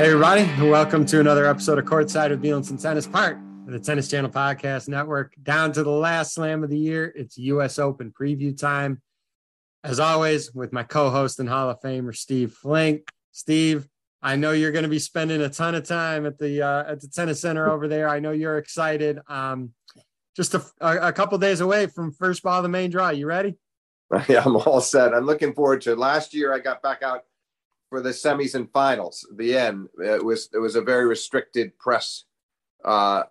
Hey, everybody, welcome to another episode of Courtside with Beal and Tennis, part of the Tennis Channel Podcast Network. Down to the last slam of the year, it's U.S. Open preview time. As always, with my co host and Hall of Famer, Steve Flink. Steve, I know you're going to be spending a ton of time at the uh, at the tennis center over there. I know you're excited. Um, just a, a couple days away from first ball of the main draw. You ready? Yeah, I'm all set. I'm looking forward to it. Last year, I got back out for the semis and finals. The end. It was it was a very restricted press. Uh,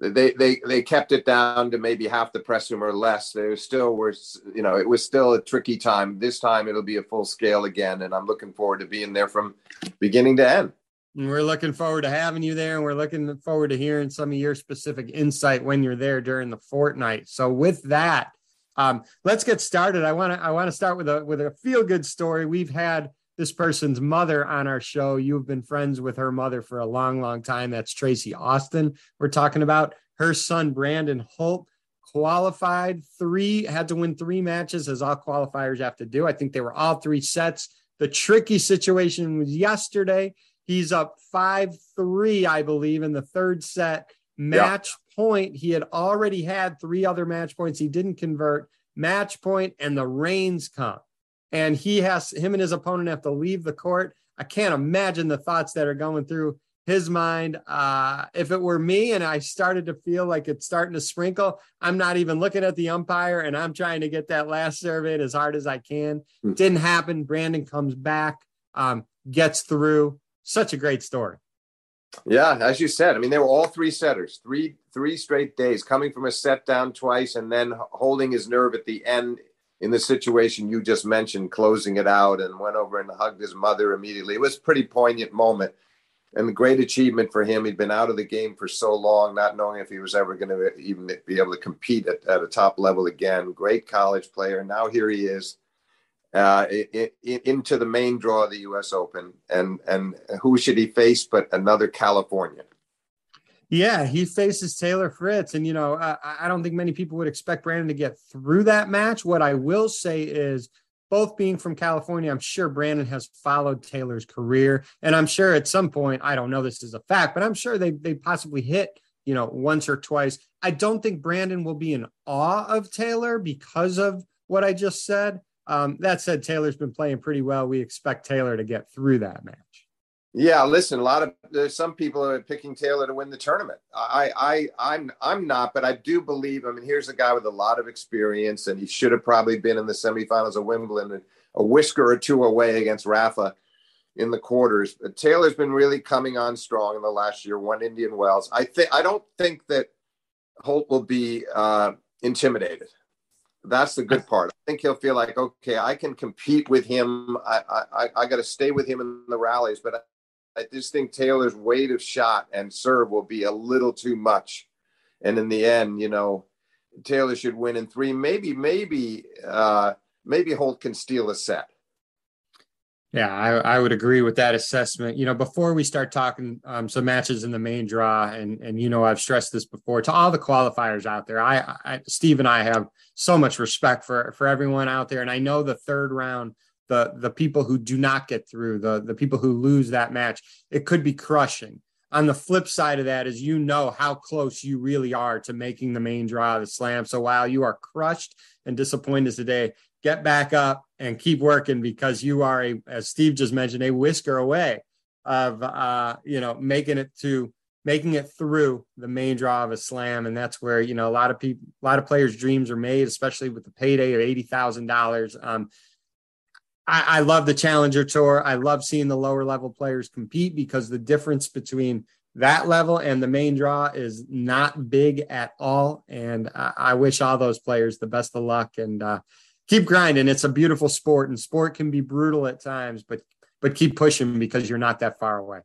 they they they kept it down to maybe half the press room or less. There still was you know it was still a tricky time. This time it'll be a full scale again, and I'm looking forward to being there from beginning to end. We're looking forward to having you there, and we're looking forward to hearing some of your specific insight when you're there during the fortnight. So with that, um, let's get started. I want to I want to start with a with a feel good story. We've had this person's mother on our show. You've been friends with her mother for a long, long time. That's Tracy Austin. We're talking about her son, Brandon Holt, qualified three, had to win three matches, as all qualifiers have to do. I think they were all three sets. The tricky situation was yesterday. He's up 5 3, I believe, in the third set. Match yeah. point. He had already had three other match points. He didn't convert. Match point, and the rains come and he has him and his opponent have to leave the court. I can't imagine the thoughts that are going through his mind. Uh, if it were me and I started to feel like it's starting to sprinkle, I'm not even looking at the umpire and I'm trying to get that last serve in as hard as I can. Mm-hmm. Didn't happen. Brandon comes back, um, gets through. Such a great story. Yeah, as you said, I mean, they were all three setters, three three straight days, coming from a set down twice and then holding his nerve at the end in the situation you just mentioned, closing it out and went over and hugged his mother immediately. It was a pretty poignant moment and a great achievement for him. He'd been out of the game for so long, not knowing if he was ever going to even be able to compete at, at a top level again. Great college player. Now here he is uh, in, in, into the main draw of the U.S. Open. And, and who should he face but another Californian? Yeah, he faces Taylor Fritz. And, you know, I, I, don't think many people would expect Brandon to get through that match. What I will say is, both being from California, I'm sure Brandon has followed Taylor's career. And I'm sure at some point, I don't know this is a fact, but I'm sure they, they possibly hit, you know, once or twice. I don't think Brandon will be in awe of Taylor because of what I just said. Um, that said, Taylor's been playing pretty well. We expect Taylor to get through that match. Yeah, listen, a lot of there's some people are picking Taylor to win the tournament. I I I'm I'm not, but I do believe. I mean, here's a guy with a lot of experience, and he should have probably been in the semifinals of Wimbledon, a whisker or two away against Rafa in the quarters. But Taylor's been really coming on strong in the last year. Won Indian Wells. I think I don't think that Holt will be uh, intimidated. That's the good part. I think he'll feel like, okay, I can compete with him. I I, I got to stay with him in the rallies, but I just think Taylor's weight of shot and serve will be a little too much. And in the end, you know, Taylor should win in three. Maybe, maybe, uh, maybe Holt can steal a set. Yeah, I, I would agree with that assessment. You know, before we start talking um, some matches in the main draw, and and you know, I've stressed this before to all the qualifiers out there. I, I Steve and I have so much respect for for everyone out there, and I know the third round the the people who do not get through, the the people who lose that match, it could be crushing. On the flip side of that is you know how close you really are to making the main draw of the slam. So while you are crushed and disappointed today, get back up and keep working because you are a, as Steve just mentioned, a whisker away of uh, you know making it to making it through the main draw of a slam, and that's where you know a lot of people, a lot of players' dreams are made, especially with the payday of eighty thousand um, dollars. I, I love the Challenger Tour. I love seeing the lower level players compete because the difference between that level and the main draw is not big at all. And I, I wish all those players the best of luck and uh, keep grinding. It's a beautiful sport, and sport can be brutal at times, but but keep pushing because you're not that far away.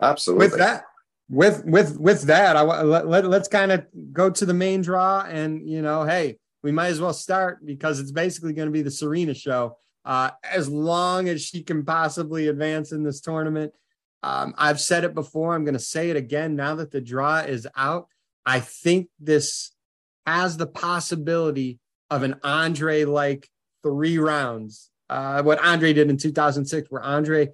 Absolutely. With that, with with with that, I let, let, let's kind of go to the main draw, and you know, hey, we might as well start because it's basically going to be the Serena show uh, as long as she can possibly advance in this tournament. Um, I've said it before. I'm going to say it again now that the draw is out. I think this has the possibility of an Andre like three rounds. Uh, what Andre did in 2006, where Andre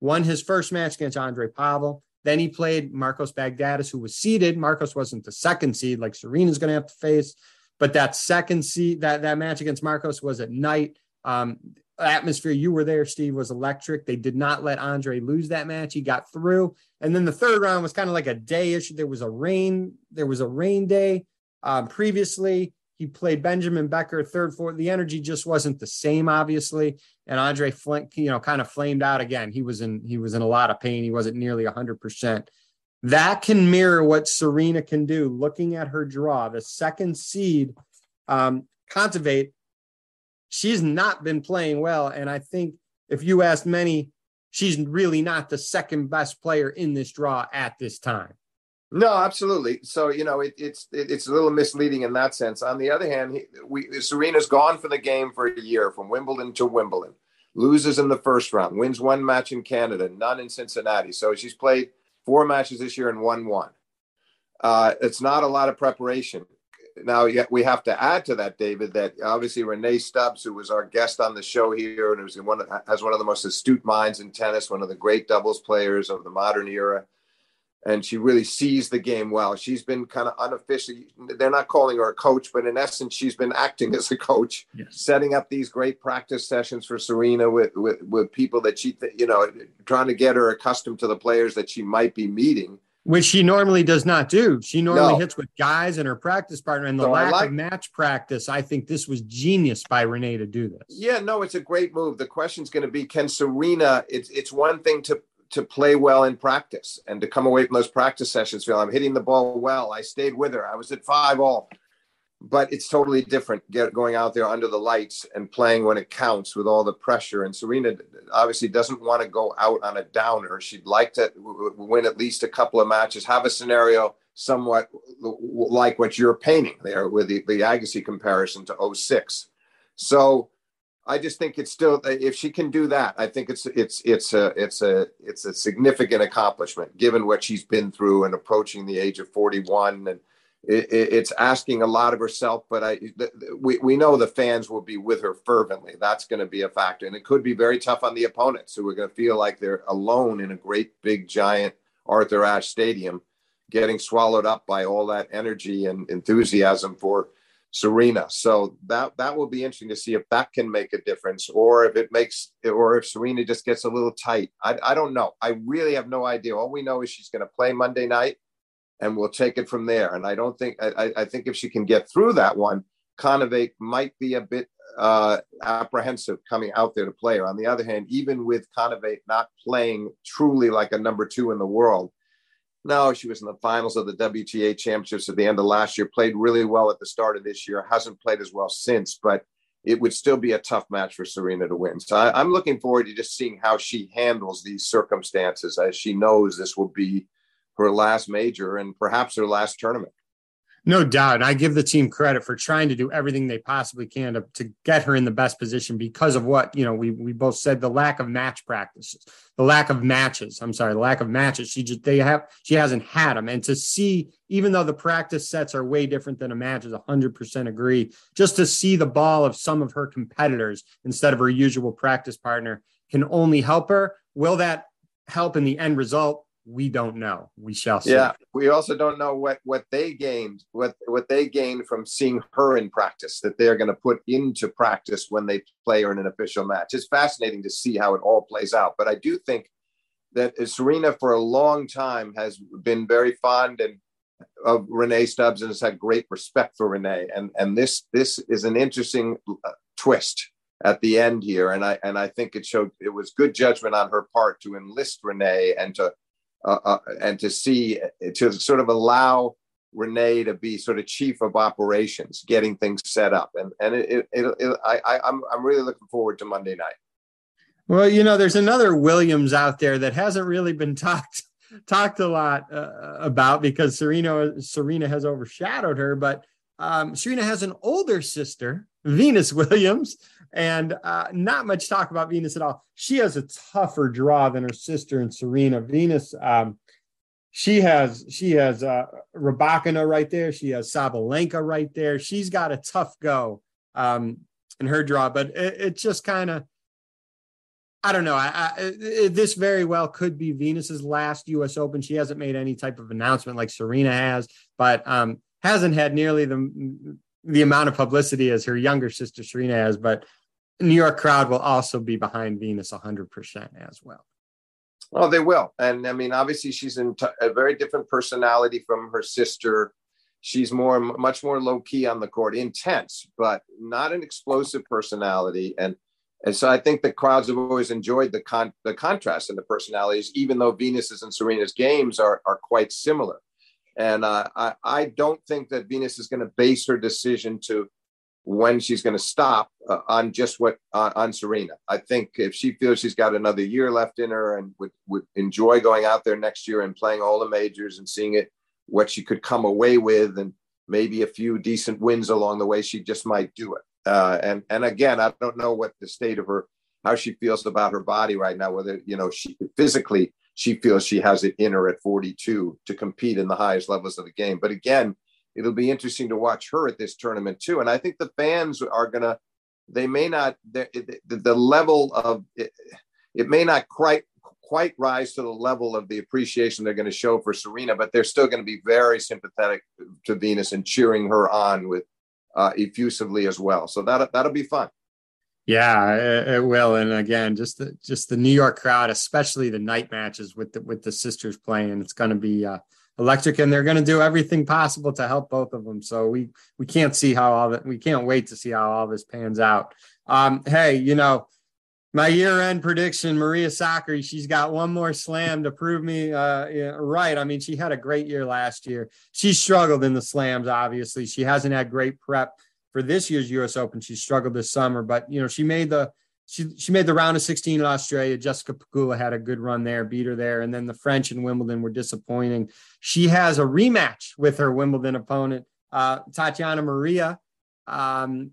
won his first match against Andrei Pavel. Then he played Marcos Baghdatis, who was seeded. Marcos wasn't the second seed like Serena's going to have to face, but that second seed, that, that match against Marcos was at night. Um, atmosphere, you were there, Steve, was electric. They did not let Andre lose that match. He got through. And then the third round was kind of like a day issue. There was a rain, there was a rain day um, previously. He played Benjamin Becker third, fourth. The energy just wasn't the same, obviously. And Andre, Flint, you know, kind of flamed out again. He was in he was in a lot of pain. He wasn't nearly hundred percent. That can mirror what Serena can do. Looking at her draw, the second seed, um, Kontaveit, she's not been playing well. And I think if you asked many, she's really not the second best player in this draw at this time. No, absolutely. So you know, it, it's it, it's a little misleading in that sense. On the other hand, he, we Serena's gone for the game for a year, from Wimbledon to Wimbledon, loses in the first round, wins one match in Canada, none in Cincinnati. So she's played four matches this year and won one. Uh, it's not a lot of preparation. Now, yet we have to add to that, David, that obviously Rennae Stubbs, who was our guest on the show here, and who's one has one of the most astute minds in tennis, one of the great doubles players of the modern era and she really sees the game well. She's been kind of unofficially, they're not calling her a coach, but in essence, she's been acting as a coach, yes. setting up these great practice sessions for Serena with, with, with people that she, you know, trying to get her accustomed to the players that she might be meeting. Which she normally does not do. She normally no. hits with guys and her practice partner, and the so lack like, of match practice. I think this was genius by Rennae to do this. Yeah, no, it's a great move. The question is going to be: Can Serena? It's it's one thing to to play well in practice and to come away from those practice sessions feel I'm hitting the ball well. I stayed with her. I was at five all. But it's totally different get, going out there under the lights and playing when it counts with all the pressure. And Serena obviously doesn't want to go out on a downer. She'd like to win at least a couple of matches, have a scenario somewhat like what you're painting there with the, the Agassi comparison to 06. So I just think it's still uh, if she can do that, I think it's it's it's a it's a it's a significant accomplishment given what she's been through and approaching the age of 41 and it, it's asking a lot of herself but I we, we know the fans will be with her fervently that's going to be a factor and it could be very tough on the opponents who are going to feel like they're alone in a great big giant Arthur Ashe stadium getting swallowed up by all that energy and enthusiasm for Serena. So that that will be interesting to see if that can make a difference, or if it makes, or if Serena just gets a little tight. I, I don't know. I really have no idea. All we know is she's going to play Monday night, and we'll take it from there. And I don't think I, I think if she can get through that one, Kontaveit might be a bit uh, apprehensive coming out there to play her. On the other hand, even with Kontaveit not playing truly like a number two in the world, no, she was in the finals of the WTA championships at the end of last year, played really well at the start of this year, hasn't played as well since, but it would still be a tough match for Serena to win. So I, am looking forward to just seeing how she handles these circumstances as she knows this will be her last major and perhaps her last tournament. No doubt. I give the team credit for trying to do everything they possibly can to, to get her in the best position because of what, you know, we, we both said the lack of match practices, the lack of matches. I'm sorry, the lack of matches. She just, they have, she hasn't had them. And to see, even though the practice sets are way different than a match, is 100% agree, just to see the ball of some of her competitors instead of her usual practice partner can only help her. Will that help in the end result? We don't know. We shall see. Yeah, we also don't know what what they gained, what what they gained from seeing her in practice that they're going to put into practice when they play her in an official match. It's fascinating to see how it all plays out. But I do think that Serena, for a long time, has been very fond and of Rennae Stubbs and has had great respect for Rennae. And and this this is an interesting uh, twist at the end here. And I and I think it showed it was good judgment on her part to enlist Rennae and to uh, uh, and to see to sort of allow Rennae to be sort of chief of operations, getting things set up, and and it, it, it, it I, I'm I'm really looking forward to Monday night. Well, you know, there's another Williams out there that hasn't really been talked talked a lot uh, about because Serena Serena has overshadowed her, but um, Serena has an older sister, Venus Williams, and uh, not much talk about Venus at all. She has a tougher draw than her sister and Serena. Venus, um, she has she has uh, Rybakina right there. She has Sabalenka right there. She's got a tough go um, in her draw, but it, it just kind of I don't know. I, I, this very well could be Venus's last U.S. Open. She hasn't made any type of announcement like Serena has, but um, hasn't had nearly the the amount of publicity as her younger sister Serena has. But New York crowd will also be behind Venus 100 percent as well. Well, they will, and I mean, obviously, she's in t- a very different personality from her sister. She's more, much more low key on the court, intense, but not an explosive personality, and and so I think the crowds have always enjoyed the con- the contrast in the personalities, even though Venus's and Serena's games are are quite similar. And uh, I I don't think that Venus is going to base her decision to when she's going to stop uh, on just what uh, on Serena. I think if she feels she's got another year left in her and would would enjoy going out there next year and playing all the majors and seeing it what she could come away with and maybe a few decent wins along the way, she just might do it. Uh, and and again, I don't know what the state of her, how she feels about her body right now. Whether you know she physically she feels she has it in her at 42 to compete in the highest levels of the game. But again, it'll be interesting to watch her at this tournament too. And I think the fans are gonna, they may not the, the, the level of it, it may not quite quite rise to the level of the appreciation they're going to show for Serena, but they're still going to be very sympathetic to Venus and cheering her on with uh, effusively as well. So that that'll be fun. Yeah, it, it, will. And again, just the just the New York crowd, especially the night matches with the with the sisters playing, it's going to be uh, electric, and they're going to do everything possible to help both of them. So we we can't see how all that we can't wait to see how all this pans out. Um, hey, you know, my year-end prediction, Maria Sakkari, she's got one more slam to prove me uh, right. I mean, she had a great year last year. She struggled in the slams. Obviously, she hasn't had great prep for this year's U.S. Open. She struggled this summer, but you know, she made the she she made the round of 16 in Australia. Jessica Pegula had a good run there, beat her there, and then the French and Wimbledon were disappointing. She has a rematch with her Wimbledon opponent, uh, Tatiana Maria. Um,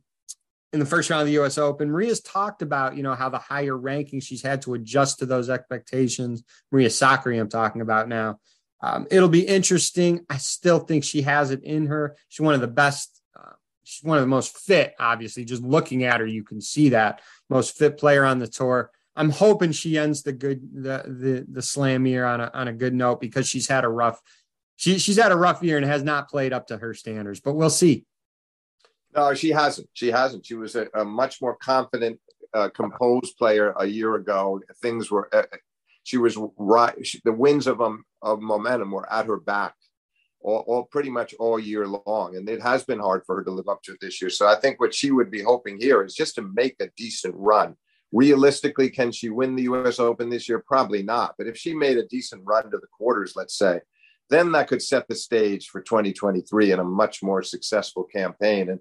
in the first round of the US Open. Maria's talked about, you know, how the higher ranking she's had to adjust to those expectations. Maria Sakkari, I'm talking about now. Um, it'll be interesting. I still think she has it in her. She's one of the best. She's one of the most fit, obviously. Just looking at her, you can see that most fit player on the tour. I'm hoping she ends the good the the, the slam year on a on a good note because she's had a rough she she's had a rough year and has not played up to her standards. But we'll see. No, she hasn't. She hasn't. She was a, a much more confident, uh, composed player a year ago. Things were. Uh, she was right. She, the winds of um, of momentum were at her back, all, all pretty much all year long, and it has been hard for her to live up to it this year. So I think what she would be hoping here is just to make a decent run. Realistically, can she win the U.S. Open this year? Probably not. But if she made a decent run to the quarters, let's say, then that could set the stage for 2023 and a much more successful campaign. And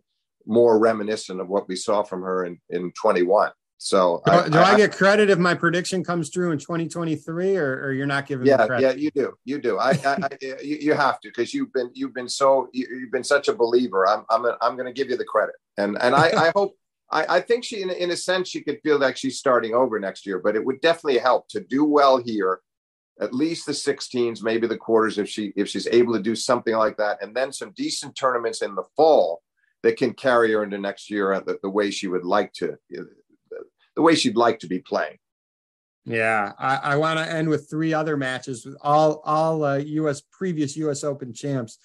more reminiscent of what we saw from her in, in 21. So do, I, do I, I, get credit if my prediction comes true in 2023 or, or you're not giving yeah, Yeah, you do. You do. I, I you, you, have to, cause you've been, you've been so, you, have been such a believer. I'm, I'm, a, I'm going to give you the credit. And, and I, I hope, I, I think she, in, in a sense, she could feel like she's starting over next year, but it would definitely help to do well here at least the 16s, maybe the quarters if she if she's able to do something like that, and then some decent tournaments in the fall that can carry her into next year the, the way she would like to, the way she'd like to be playing. Yeah, I, I want to end with three other matches with all all uh, U.S. previous U.S. Open champs.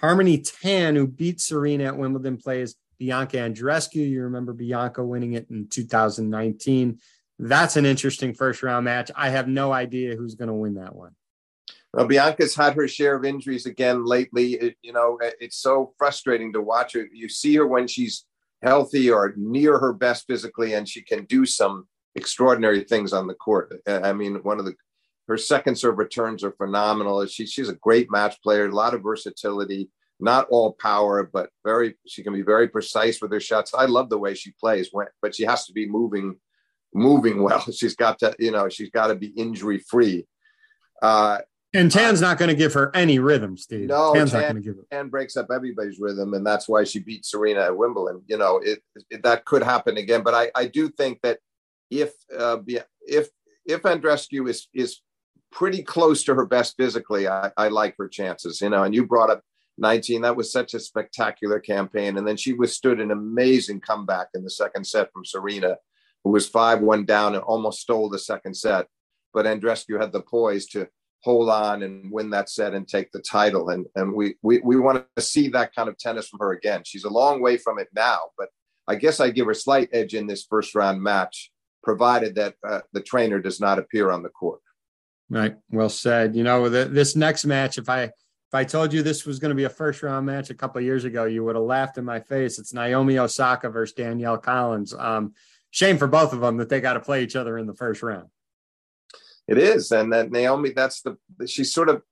Harmony Tan, who beat Serena at Wimbledon, plays Bianca Andreescu. You remember Bianca winning it in 2019. That's an interesting first round match. I have no idea who's going to win that one. Well, Bianca's had her share of injuries again lately. It, you know, it's so frustrating to watch her. You see her when she's healthy or near her best physically, and she can do some extraordinary things on the court. I mean, one of the her second serve returns are phenomenal. She, she's a great match player, a lot of versatility, not all power, but very she can be very precise with her shots. I love the way she plays, but she has to be moving moving well. She's got to, you know, she's got to be injury free. Uh, and Tan's not going to give her any rhythm, Steve. No, Tan's Tan, not going to give her. Tan breaks up everybody's rhythm, and that's why she beat Serena at Wimbledon. You know, it, it that could happen again. But I, I do think that if uh, if if Andreescu is is pretty close to her best physically, I, I like her chances. You know, and you brought up 19. That was such a spectacular campaign, and then she withstood an amazing comeback in the second set from Serena who was 5 1 down and almost stole the second set. But Andreescu had the poise to hold on and win that set and take the title. And, and we, we, we want to see that kind of tennis from her again. She's a long way from it now, but I guess I give her slight edge in this first round match, provided that uh, the trainer does not appear on the court. Right. Well said. You know, the, this next match, if I if I told you this was going to be a first round match a couple years ago, you would have laughed in my face. It's Naomi Osaka versus Danielle Collins. Um, shame for both of them that they got to play each other in the first round. It is, and that Naomi, that's the she's sort of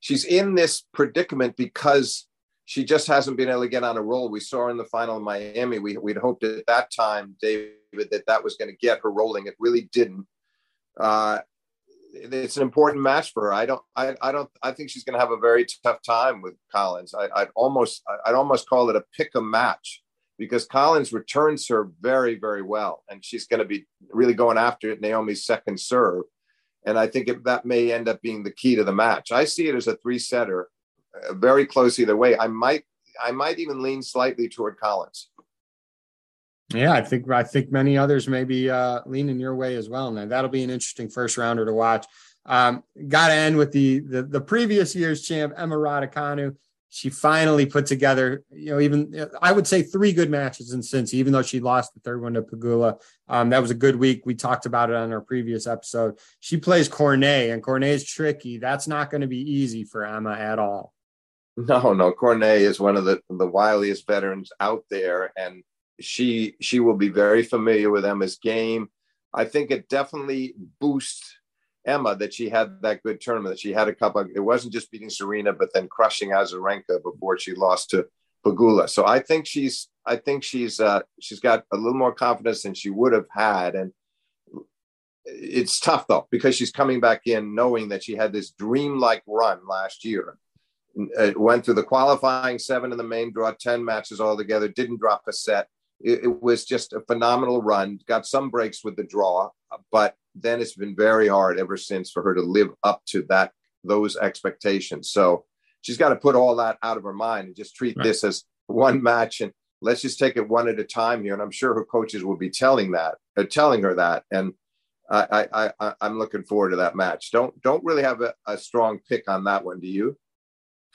she's in this predicament because she just hasn't been able to get on a roll. We saw her in the final in Miami. We we'd hoped at that time, David, that that was going to get her rolling. It really didn't. Uh, it's an important match for her. I don't. I, I don't. I think she's going to have a very tough time with Collins. I, would almost. I'd almost call it a pick a match because Collins returns her very, very well, and she's going to be really going after it, Naomi's second serve. And I think it, that may end up being the key to the match. I see it as a three setter, uh, very close either way. I might, I might even lean slightly toward Collins. Yeah, I think I think many others may be uh, leaning your way as well. Now that'll be an interesting first rounder to watch. Um, Got to end with the, the, the previous year's champ Emma Raducanu she finally put together, you know, even I would say three good matches in Cincy, even though she lost the third one to Pegula. Um, that was a good week. We talked about it on our previous episode. She plays Cornet, and Cornet is tricky. That's not going to be easy for Emma at all. No, no. Cornet is one of the, the wiliest veterans out there, and she she will be very familiar with Emma's game. I think it definitely boosts Emma that she had that good tournament. That she had a couple. Of, it wasn't just beating Serena, but then crushing Azarenka before she lost to Pegula. So I think she's I think she's uh, she's got a little more confidence than she would have had, and it's tough though because she's coming back in knowing that she had this dreamlike run last year. It went through the qualifying seven in the main draw, ten matches altogether, didn't drop a set. It was just a phenomenal run. Got some breaks with the draw, but then it's been very hard ever since for her to live up to that those expectations. So she's got to put all that out of her mind and just treat right. this as one match and let's just take it one at a time here. And I'm sure her coaches will be telling that, uh, telling her that. And I, I, I, I'm looking forward to that match. Don't, don't really have a, a strong pick on that one. Do you?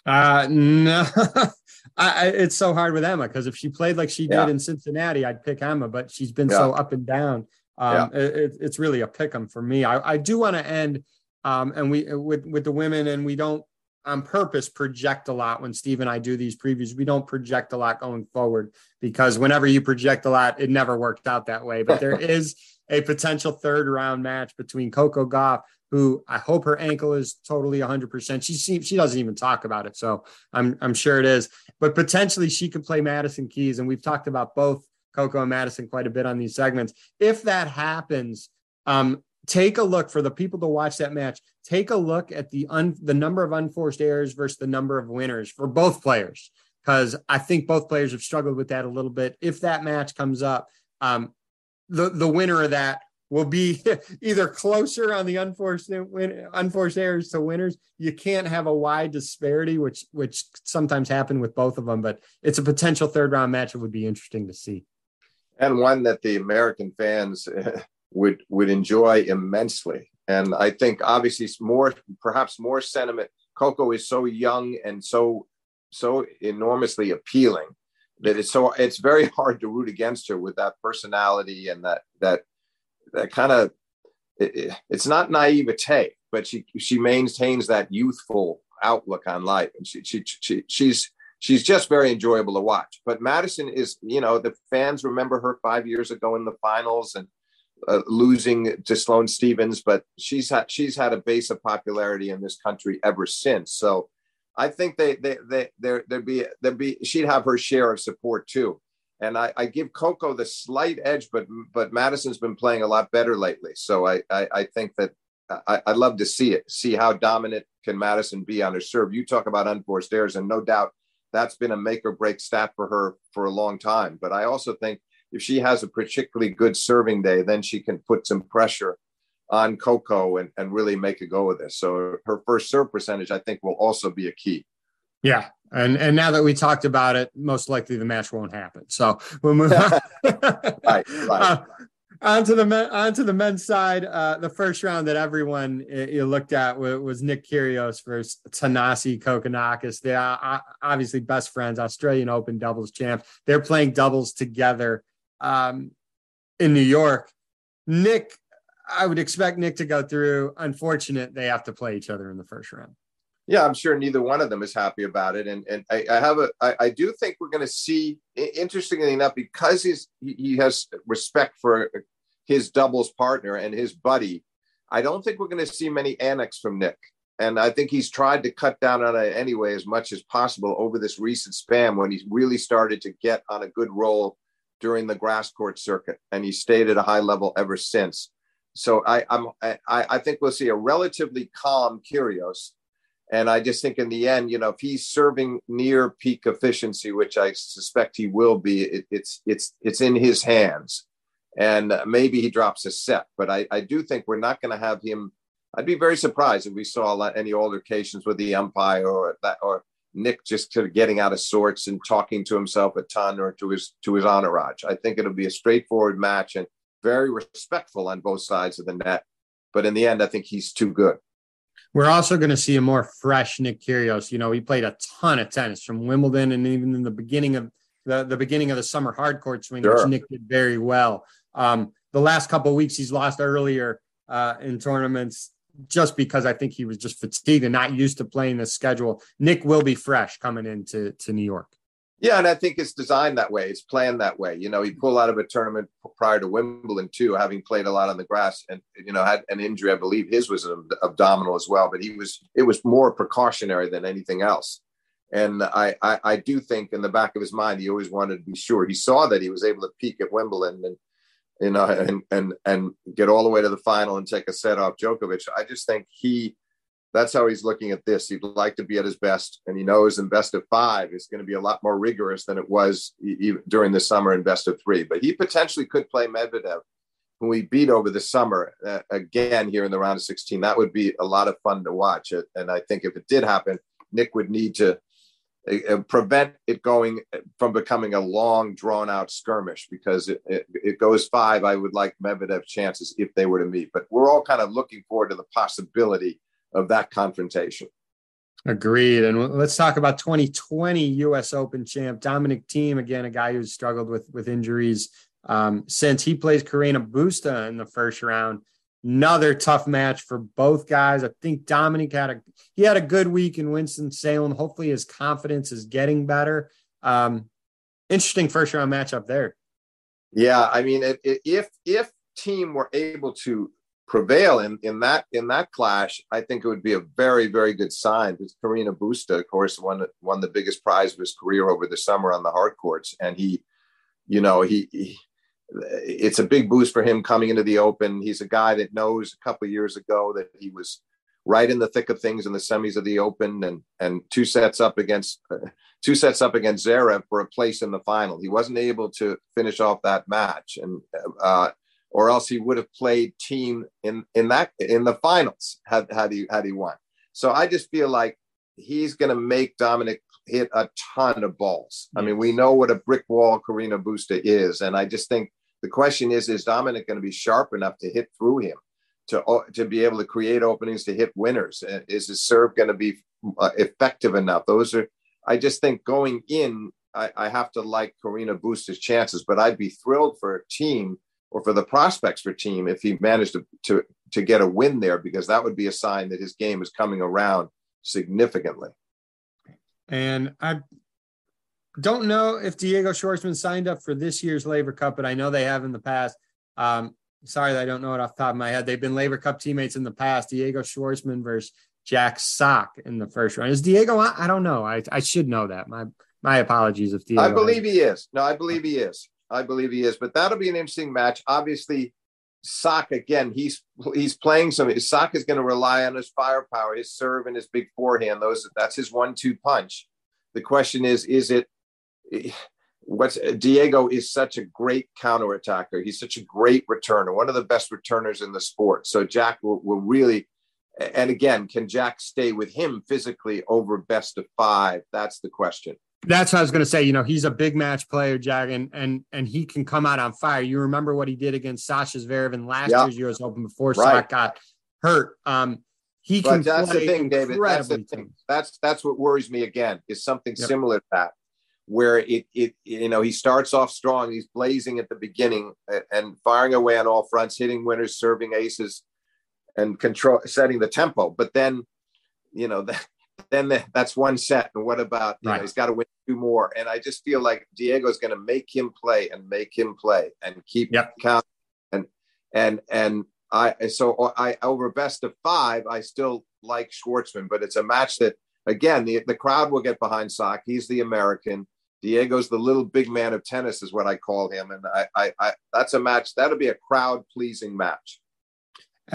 Uh, no, I, it's so hard with Emma because if she played like she did yeah. in Cincinnati, I'd pick Emma, but she's been yeah. so up and down um, yeah. it, it's really a pick 'em for me. I, I do want to end, um, and we with with the women, and we don't on purpose project a lot when Steve and I do these previews. We don't project a lot going forward because whenever you project a lot, it never worked out that way. But there is a potential third round match between Coco Gauff, who I hope her ankle is totally 100%. She seems she doesn't even talk about it, so I'm I'm sure it is. But potentially she could play Madison Keys, and we've talked about both Coco and Madison quite a bit on these segments. If that happens, um, take a look for the people to watch that match. Take a look at the un, the number of unforced errors versus the number of winners for both players, because I think both players have struggled with that a little bit. If that match comes up, um, the the winner of that will be either closer on the unforced win, unforced errors to winners. You can't have a wide disparity, which which sometimes happen with both of them. But it's a potential third round match. It would be interesting to see and one that the American fans eh, would would enjoy immensely. And I think obviously more, perhaps more sentiment. Coco is so young and so so enormously appealing that it's so it's very hard to root against her with that personality and that that that kind of it, it's not naivete, but she she maintains that youthful outlook on life, and she she, she she's she's just very enjoyable to watch. But Madison is, you know, the fans remember her five years ago in the finals and uh, losing to Sloane Stevens, but she's had she's had a base of popularity in this country ever since. So I think they they they there there'd be there'd be she'd have her share of support too. And I, I give Coco the slight edge, but but Madison's been playing a lot better lately. So I I, I think that I, would love to see it, see how dominant can Madison be on her serve. You talk about unforced errors, and no doubt that's been a make or break stat for her for a long time. But I also think if she has a particularly good serving day, then she can put some pressure on Coco and, and really make a go of this. So her first serve percentage, I think, will also be a key. Yeah. And and now that we talked about it, most likely the match won't happen. So we'll move on. right, right. Uh, onto the men, onto the men's side, uh, the first round that everyone uh, you looked at was, was Nick Kyrgios versus Thanasi Kokkinakis. They are uh, obviously best friends, Australian Open doubles champ. They're playing doubles together um, in New York. Nick, I would expect Nick to go through. Unfortunate, they have to play each other in the first round. Yeah, I'm sure neither one of them is happy about it, and and I, I have a I, I do think we're going to see. Interestingly enough, because he's he has respect for his doubles partner and his buddy, I don't think we're going to see many annex from Nick. And I think he's tried to cut down on it anyway as much as possible over this recent spam when he's really started to get on a good roll during the grass court circuit, and he stayed at a high level ever since. So I, I'm I, I think we'll see a relatively calm Kyrgios, and I just think in the end, you know, if he's serving near peak efficiency, which I suspect he will be, it, it's it's it's in his hands and maybe he drops a set. But I, I do think we're not going to have him. I'd be very surprised if we saw any altercations with the umpire or that or Nick just sort of getting out of sorts and talking to himself a ton or to his to his entourage. I think it'll be a straightforward match and very respectful on both sides of the net. But in the end, I think he's too good. We're also going to see a more fresh Nick Kyrgios. You know, he played a ton of tennis from Wimbledon and even in the beginning of the, the beginning of the summer hard court swing, sure. which Nick did very well. Um, the last couple weeks, he's lost earlier uh, in tournaments just because I think he was just fatigued and not used to playing the schedule. Nick will be fresh coming into to New York. Yeah, and I think it's designed that way. It's planned that way. You know, he pulled out of a tournament prior to Wimbledon too, having played a lot on the grass, and you know had an injury. I believe his was an abdominal as well, but he was it was more precautionary than anything else. And I, I, I do think in the back of his mind, he always wanted to be sure. He saw that he was able to peak at Wimbledon, and you know, and and and get all the way to the final and take a set off Djokovic. I just think he that's how he's looking at this. He'd like to be at his best, and he knows in best of five is going to be a lot more rigorous than it was during the summer in best of three. But he potentially could play Medvedev, who we beat over the summer uh, again here in the round of 16. That would be a lot of fun to watch. And I think if it did happen, Nick would need to uh, prevent it going from becoming a long, drawn out skirmish because it, it, it, goes five. I would like Medvedev chances if they were to meet, but we're all kind of looking forward to the possibility of that confrontation. Agreed. And let's talk about 2020 U.S. Open champ Dominic Thiem Again, a guy who's struggled with with injuries um, since he plays Carreño Busta in the first round another tough match for both guys. I think Dominic had a he had a good week in Winston Salem. Hopefully, his confidence is getting better. Um, interesting first round matchup there. Yeah, I mean, if if, Thiem were able to prevail in, in that in that clash, I think it would be a very very good sign. Because Carreño Busta, of course, won won the biggest prize of his career over the summer on the hard courts, and he, you know, he, he it's a big boost for him coming into the open. He's a guy that knows a couple years ago that he was right in the thick of things in the semis of the open and and two sets up against uh, two sets up against Zverev for a place in the final. He wasn't able to finish off that match and uh, or else he would have played Thiem in in that in the finals had had he had he won. So I just feel like he's going to make Dominic hit a ton of balls. I mean, we know what a brick wall Carreño Busta is, and I just think the question is: Is Dominic going to be sharp enough to hit through him, to uh, to be able to create openings to hit winners? Uh, is his serve going to be uh, effective enough? Those are. I just think going in, I, I have to like Carreño Busta's chances, but I'd be thrilled for a Thiem or for the prospects for Thiem if he managed to to to get a win there, because that would be a sign that his game is coming around significantly. And I don't know if Diego Schwartzman signed up for this year's Laver Cup, but I know they have in the past. Um, sorry that I don't know it off the top of my head. They've been Laver Cup teammates in the past. Diego Schwartzman versus Jack Sock in the first round. Is Diego? I, don't know. I, I should know that. My my apologies if Diego. I believe he is. No, I believe he is. I believe he is. But that'll be an interesting match. Obviously, Sock again. He's he's playing some. Sock is going to rely on his firepower, his serve, and his big forehand. Those that's his one-two punch. The question is, is it? What's Diego is such a great counter attacker. He's such a great returner, one of the best returners in the sport. So Jack will, will really, and again, can Jack stay with him physically over best of five? That's the question. That's what I was going to say. You know, he's a big match player, Jack, and and and he can come out on fire. You remember what he did against Sasha Zverev in last yep. year's U.S. Open before right. Sock got hurt. Um, he but can. That's the thing, David. That's the thing. That's that's what worries me again. Is something yep. similar to that, where it it you know he starts off strong. He's blazing at the beginning and firing away on all fronts, hitting winners, serving aces, and control setting the tempo. But then, you know that then the, that's one set. And what about, you right. know, he's got to win two more. And I just feel like Diego's going to make him play and make him play and keep yep. count. And, and, and I, so I, over best of five, I still like Schwartzman, but it's a match that, again, the, the crowd will get behind Sock. He's the American. Diego's the little big man of tennis, is what I call him. And I, I, I that's a match that'll be a crowd pleasing match.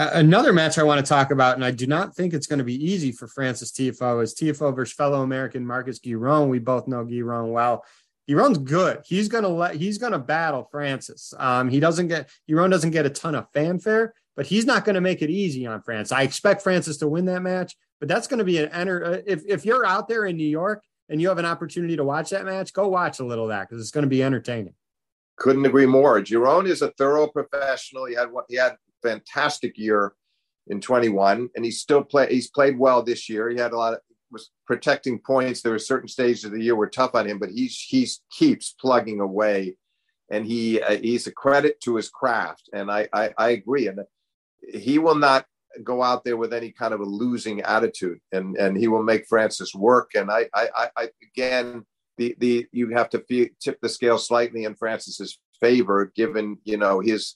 Another match I want to talk about, and I do not think it's going to be easy for Frances Tiafoe, is Tiafoe versus fellow American Marcos Giron. We both know Giron well. Giron's good. He's gonna let he's gonna battle Frances. Um, he doesn't get Giron doesn't get a ton of fanfare, but he's not going to make it easy on Frances. I expect Frances to win that match, but that's going to be an enter. Uh, if if you're out there in New York and you have an opportunity to watch that match, go watch a little of that because it's going to be entertaining. Couldn't agree more. Giron is a thorough professional. He had he had fantastic year in 21, and he's still play. He's played well this year. He had a lot of was protecting points. There were certain stages of the year were tough on him, but he's he's keeps plugging away, and he uh, he's a credit to his craft. And I, I I agree, and he will not go out there with any kind of a losing attitude, and and he will make Frances work. And I I, I again the the you have to tip the scale slightly in Frances's favor, given you know his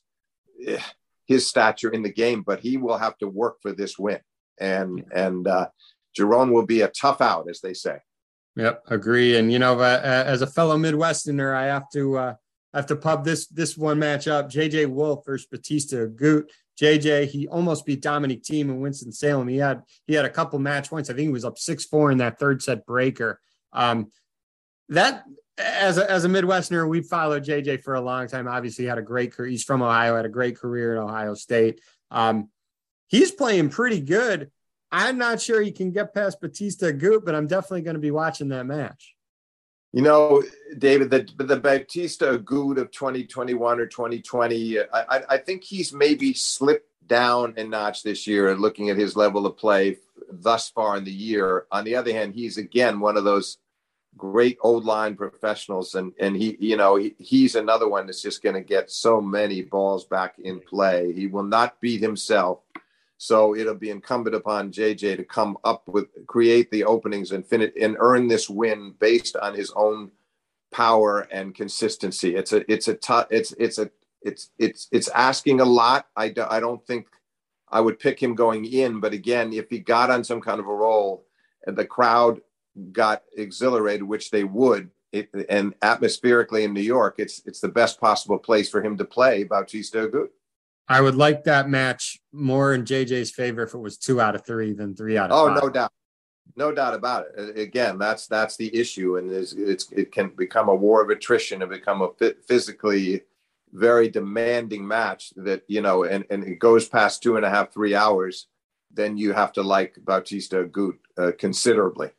eh, his stature in the game, but he will have to work for this win. And and uh, Giron will be a tough out, as they say. Yep, agree. And you know, uh, uh as a fellow Midwesterner, I have to uh, I have to pub this this one match up. JJ Wolf versus Bautista Agut. JJ, he almost beat Dominic Thiem in Winston Salem. He had he had a couple match points. I think he was up six four in that third set breaker. Um, that as a, as a Midwesterner, we've followed JJ for a long time. Obviously, had a great career. He's from Ohio, had a great career in Ohio State. Um, he's playing pretty good. I'm not sure he can get past Bautista Agut, but I'm definitely going to be watching that match. You know, David, the the Bautista Agut of 2021 or 2020, I, I think he's maybe slipped down a notch this year. And Looking at his level of play thus far in the year, on the other hand, he's again one of those great old line professionals. And and he you know he, he's another one that's just going to get so many balls back in play. He will not beat himself. So it'll be incumbent upon jj to come up with create the openings and finish and earn this win based on his own power and consistency. It's a it's a tough it's it's a it's it's it's asking a lot. I do, i don't think i would pick him going in but again if he got on some kind of a roll and the crowd got exhilarated, which they would, it, and atmospherically in New York, it's it's the best possible place for him to play Bautista Agut. I would like that match more in JJ's favor if it was two out of three than three out of oh, five. no doubt, no doubt about it. Again, that's that's the issue, and it's, it's it can become a war of attrition and become a physically very demanding match that you know, and and it goes past two and a half, three hours. Then you have to like Bautista Agut uh, considerably.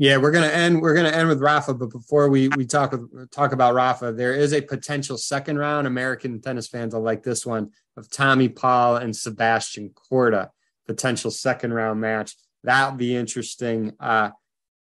Yeah, we're gonna end. We're gonna end with Rafa, but before we we talk with, talk about Rafa, there is a potential second round. American tennis fans will like this one of Tommy Paul and Sebastian Korda. Potential second round match that'll be interesting. Uh,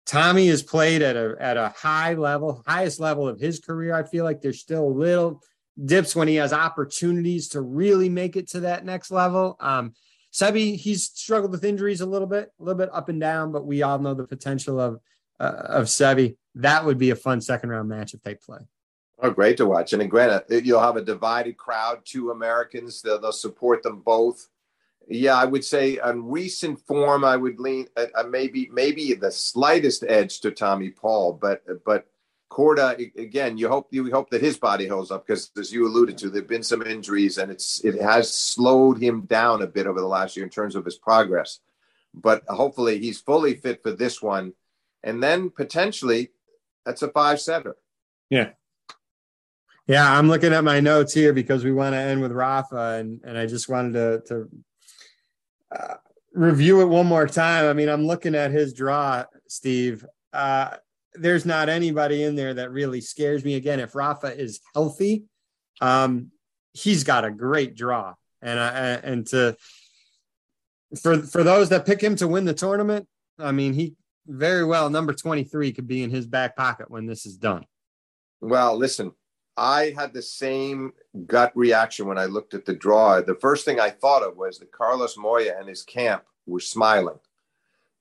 Tommy has played at a at a high level, highest level of his career. I feel like there's still little dips when he has opportunities to really make it to that next level. Um, Sebi, he's struggled with injuries a little bit, a little bit up and down, but we all know the potential of uh, of Sebi. That would be a fun second round match if they play. Oh, great to watch! And granted, you'll have a divided crowd. Two Americans, they'll, they'll support them both. Yeah, I would say on recent form, I would lean uh, uh maybe maybe the slightest edge to Tommy Paul, but but Korda again. You hope you hope that his body holds up because, as you alluded to, there've been some injuries and it's it has slowed him down a bit over the last year in terms of his progress. But hopefully, he's fully fit for this one, and then potentially that's a five setter. Yeah. Yeah, I'm looking at my notes here because we want to end with Rafa, and and I just wanted to to uh, review it one more time. I mean, I'm looking at his draw, Steve. Uh, there's not anybody in there that really scares me. Again, if Rafa is healthy, um, he's got a great draw, and I, and to for for those that pick him to win the tournament, I mean, he very well number 23 could be in his back pocket when this is done. Well, listen, I had the same gut reaction when I looked at the draw. The first thing I thought of was that Carlos Moya and his camp were smiling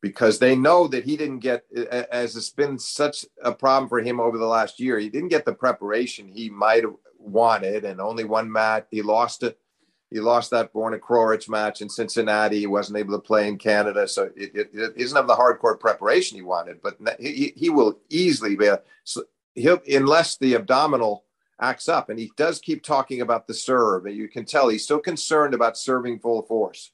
because they know that he didn't get, as it's been such a problem for him over the last year, he didn't get the preparation he might have wanted, and only one match he lost it. He lost that Borna Coric match in Cincinnati. He wasn't able to play in Canada, so it, it, it isn't have the hardcore preparation he wanted. But he, he will easily be a, he'll unless the abdominal acts up, and he does keep talking about the serve, and you can tell he's still concerned about serving full force.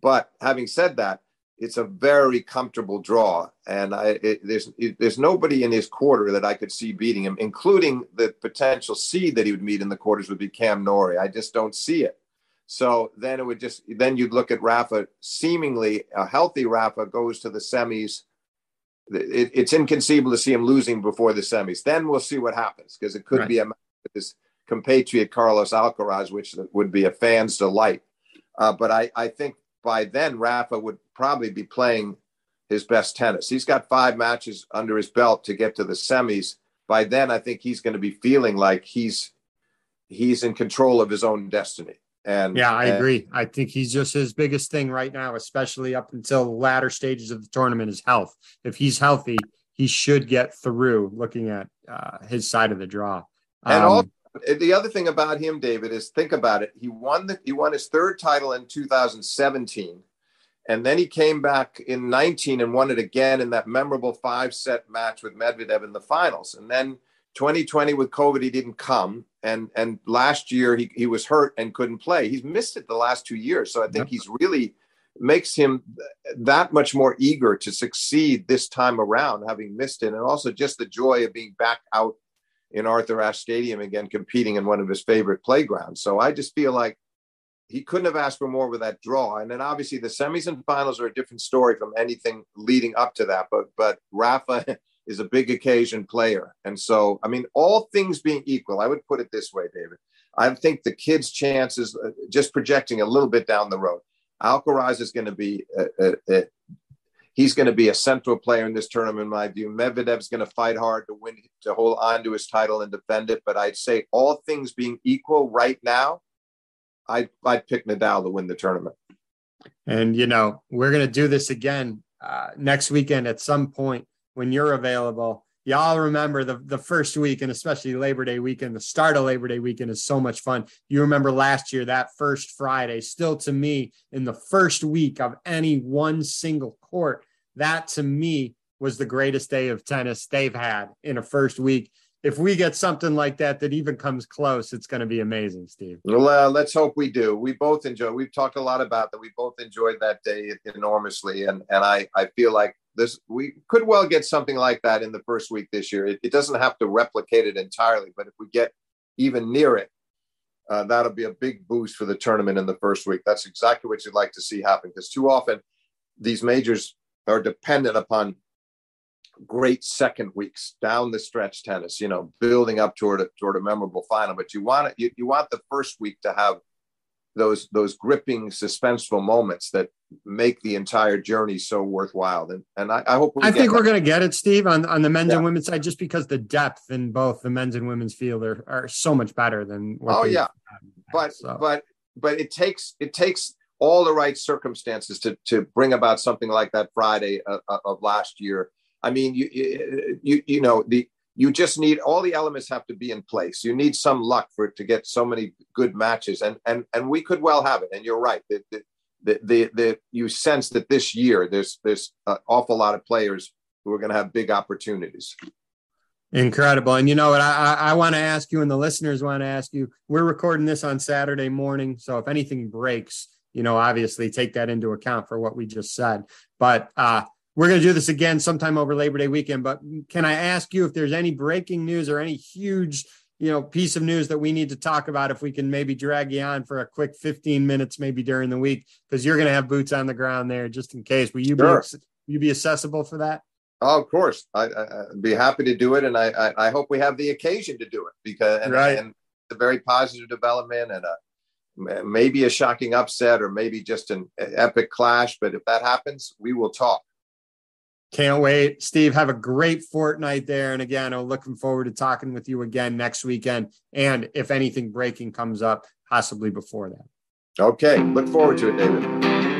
But having said that, it's a very comfortable draw, and I, it, there's it, there's nobody in his quarter that I could see beating him, including the potential seed that he would meet in the quarters would be Cam Norrie. I just don't see it. So then it would just then you'd look at Rafa. Seemingly a healthy Rafa goes to the semis. It, it's inconceivable to see him losing before the semis. Then we'll see what happens because it could right. be a his compatriot Carlos Alcaraz, which would be a fan's delight. Uh, but I, I think by then Rafa would probably be playing his best tennis. He's got five matches under his belt to get to the semis. By then, I think he's going to be feeling like he's he's in control of his own destiny. And yeah, I and, agree. I think he's just his biggest thing right now, especially up until the latter stages of the tournament, is health. If he's healthy, he should get through. Looking at uh, his side of the draw, and um, all the other thing about him, David, is think about it. He won the he won his third title in 2017. And then he came back in 19 and won it again in that memorable five set match with Medvedev in the finals. And then 2020 with COVID, he didn't come. And and last year he, he was hurt and couldn't play. He's missed it the last two years. So I think yep. he's really makes him that much more eager to succeed this time around, having missed it. And also just the joy of being back out in Arthur Ashe Stadium again, competing in one of his favorite playgrounds. So I just feel like he couldn't have asked for more with that draw. And then obviously the semis and finals are a different story from anything leading up to that. But but Rafa is a big occasion player. And so, I mean, all things being equal, I would put it this way, David. I think the kid's chances, uh, just projecting a little bit down the road, Alcaraz is going to be uh, uh, he's going to be a central player in this tournament, in my view. Medvedev's going to fight hard to win, to hold on to his title and defend it. But I'd say all things being equal right now, I'd, I'd pick Nadal to win the tournament. And, you know, we're going to do this again uh, next weekend at some point when you're available. Y'all remember the, the first week and especially Labor Day weekend, the start of Labor Day weekend is so much fun. You remember last year, that first Friday, still to me, in the first week of any one single court, that to me was the greatest day of tennis they've had in a first week. If we get something like that that even comes close, it's going to be amazing, Steve. Well, uh, let's hope we do. We both enjoy. We've talked a lot about that. We both enjoyed that day enormously, and and I I feel like this we could well get something like that in the first week this year. It, it doesn't have to replicate it entirely, but if we get even near it, uh, that'll be a big boost for the tournament in the first week. That's exactly what you'd like to see happen because too often these majors are dependent upon great second weeks down the stretch tennis, you know, building up toward a, toward a memorable final. But you want it, you, you want the first week to have those those gripping, suspenseful moments that make the entire journey so worthwhile. And and I, I hope I think we're going to get it, Steve, on on the men's yeah. and women's side, just because the depth in both the men's and women's field are, are so much better than. oh yeah, but so. but but it takes it takes all the right circumstances to to bring about something like that Friday of, uh, uh, of last year. I mean, you you you know the you just need all the elements have to be in place. You need some luck for it to get so many good matches, and and and we could well have it. And you're right. The the the, the, the you sense that this year there's there's an awful lot of players who are going to have big opportunities. Incredible. And you know what? I, I, I want to ask you, and the listeners want to ask you. We're recording this on Saturday morning, so if anything breaks you know, obviously take that into account for what we just said. But uh, we're going to do this again sometime over Labor Day weekend. But can I ask you if there's any breaking news or any huge, you know, piece of news that we need to talk about? If we can maybe drag you on for a quick 15 minutes, maybe during the week, because you're going to have boots on the ground there just in case. Will you sure. be you be accessible for that? Oh, of course, I, would be happy to do it, and I, I, I, hope we have the occasion to do it because and, right. and a very positive development and a maybe a shocking upset or maybe just an epic clash. But if that happens, we will talk. Can't wait. Steve, have a great fortnight there. And again, I'm looking forward to talking with you again next weekend. And if anything breaking comes up, possibly before that. Okay. Look forward to it, David.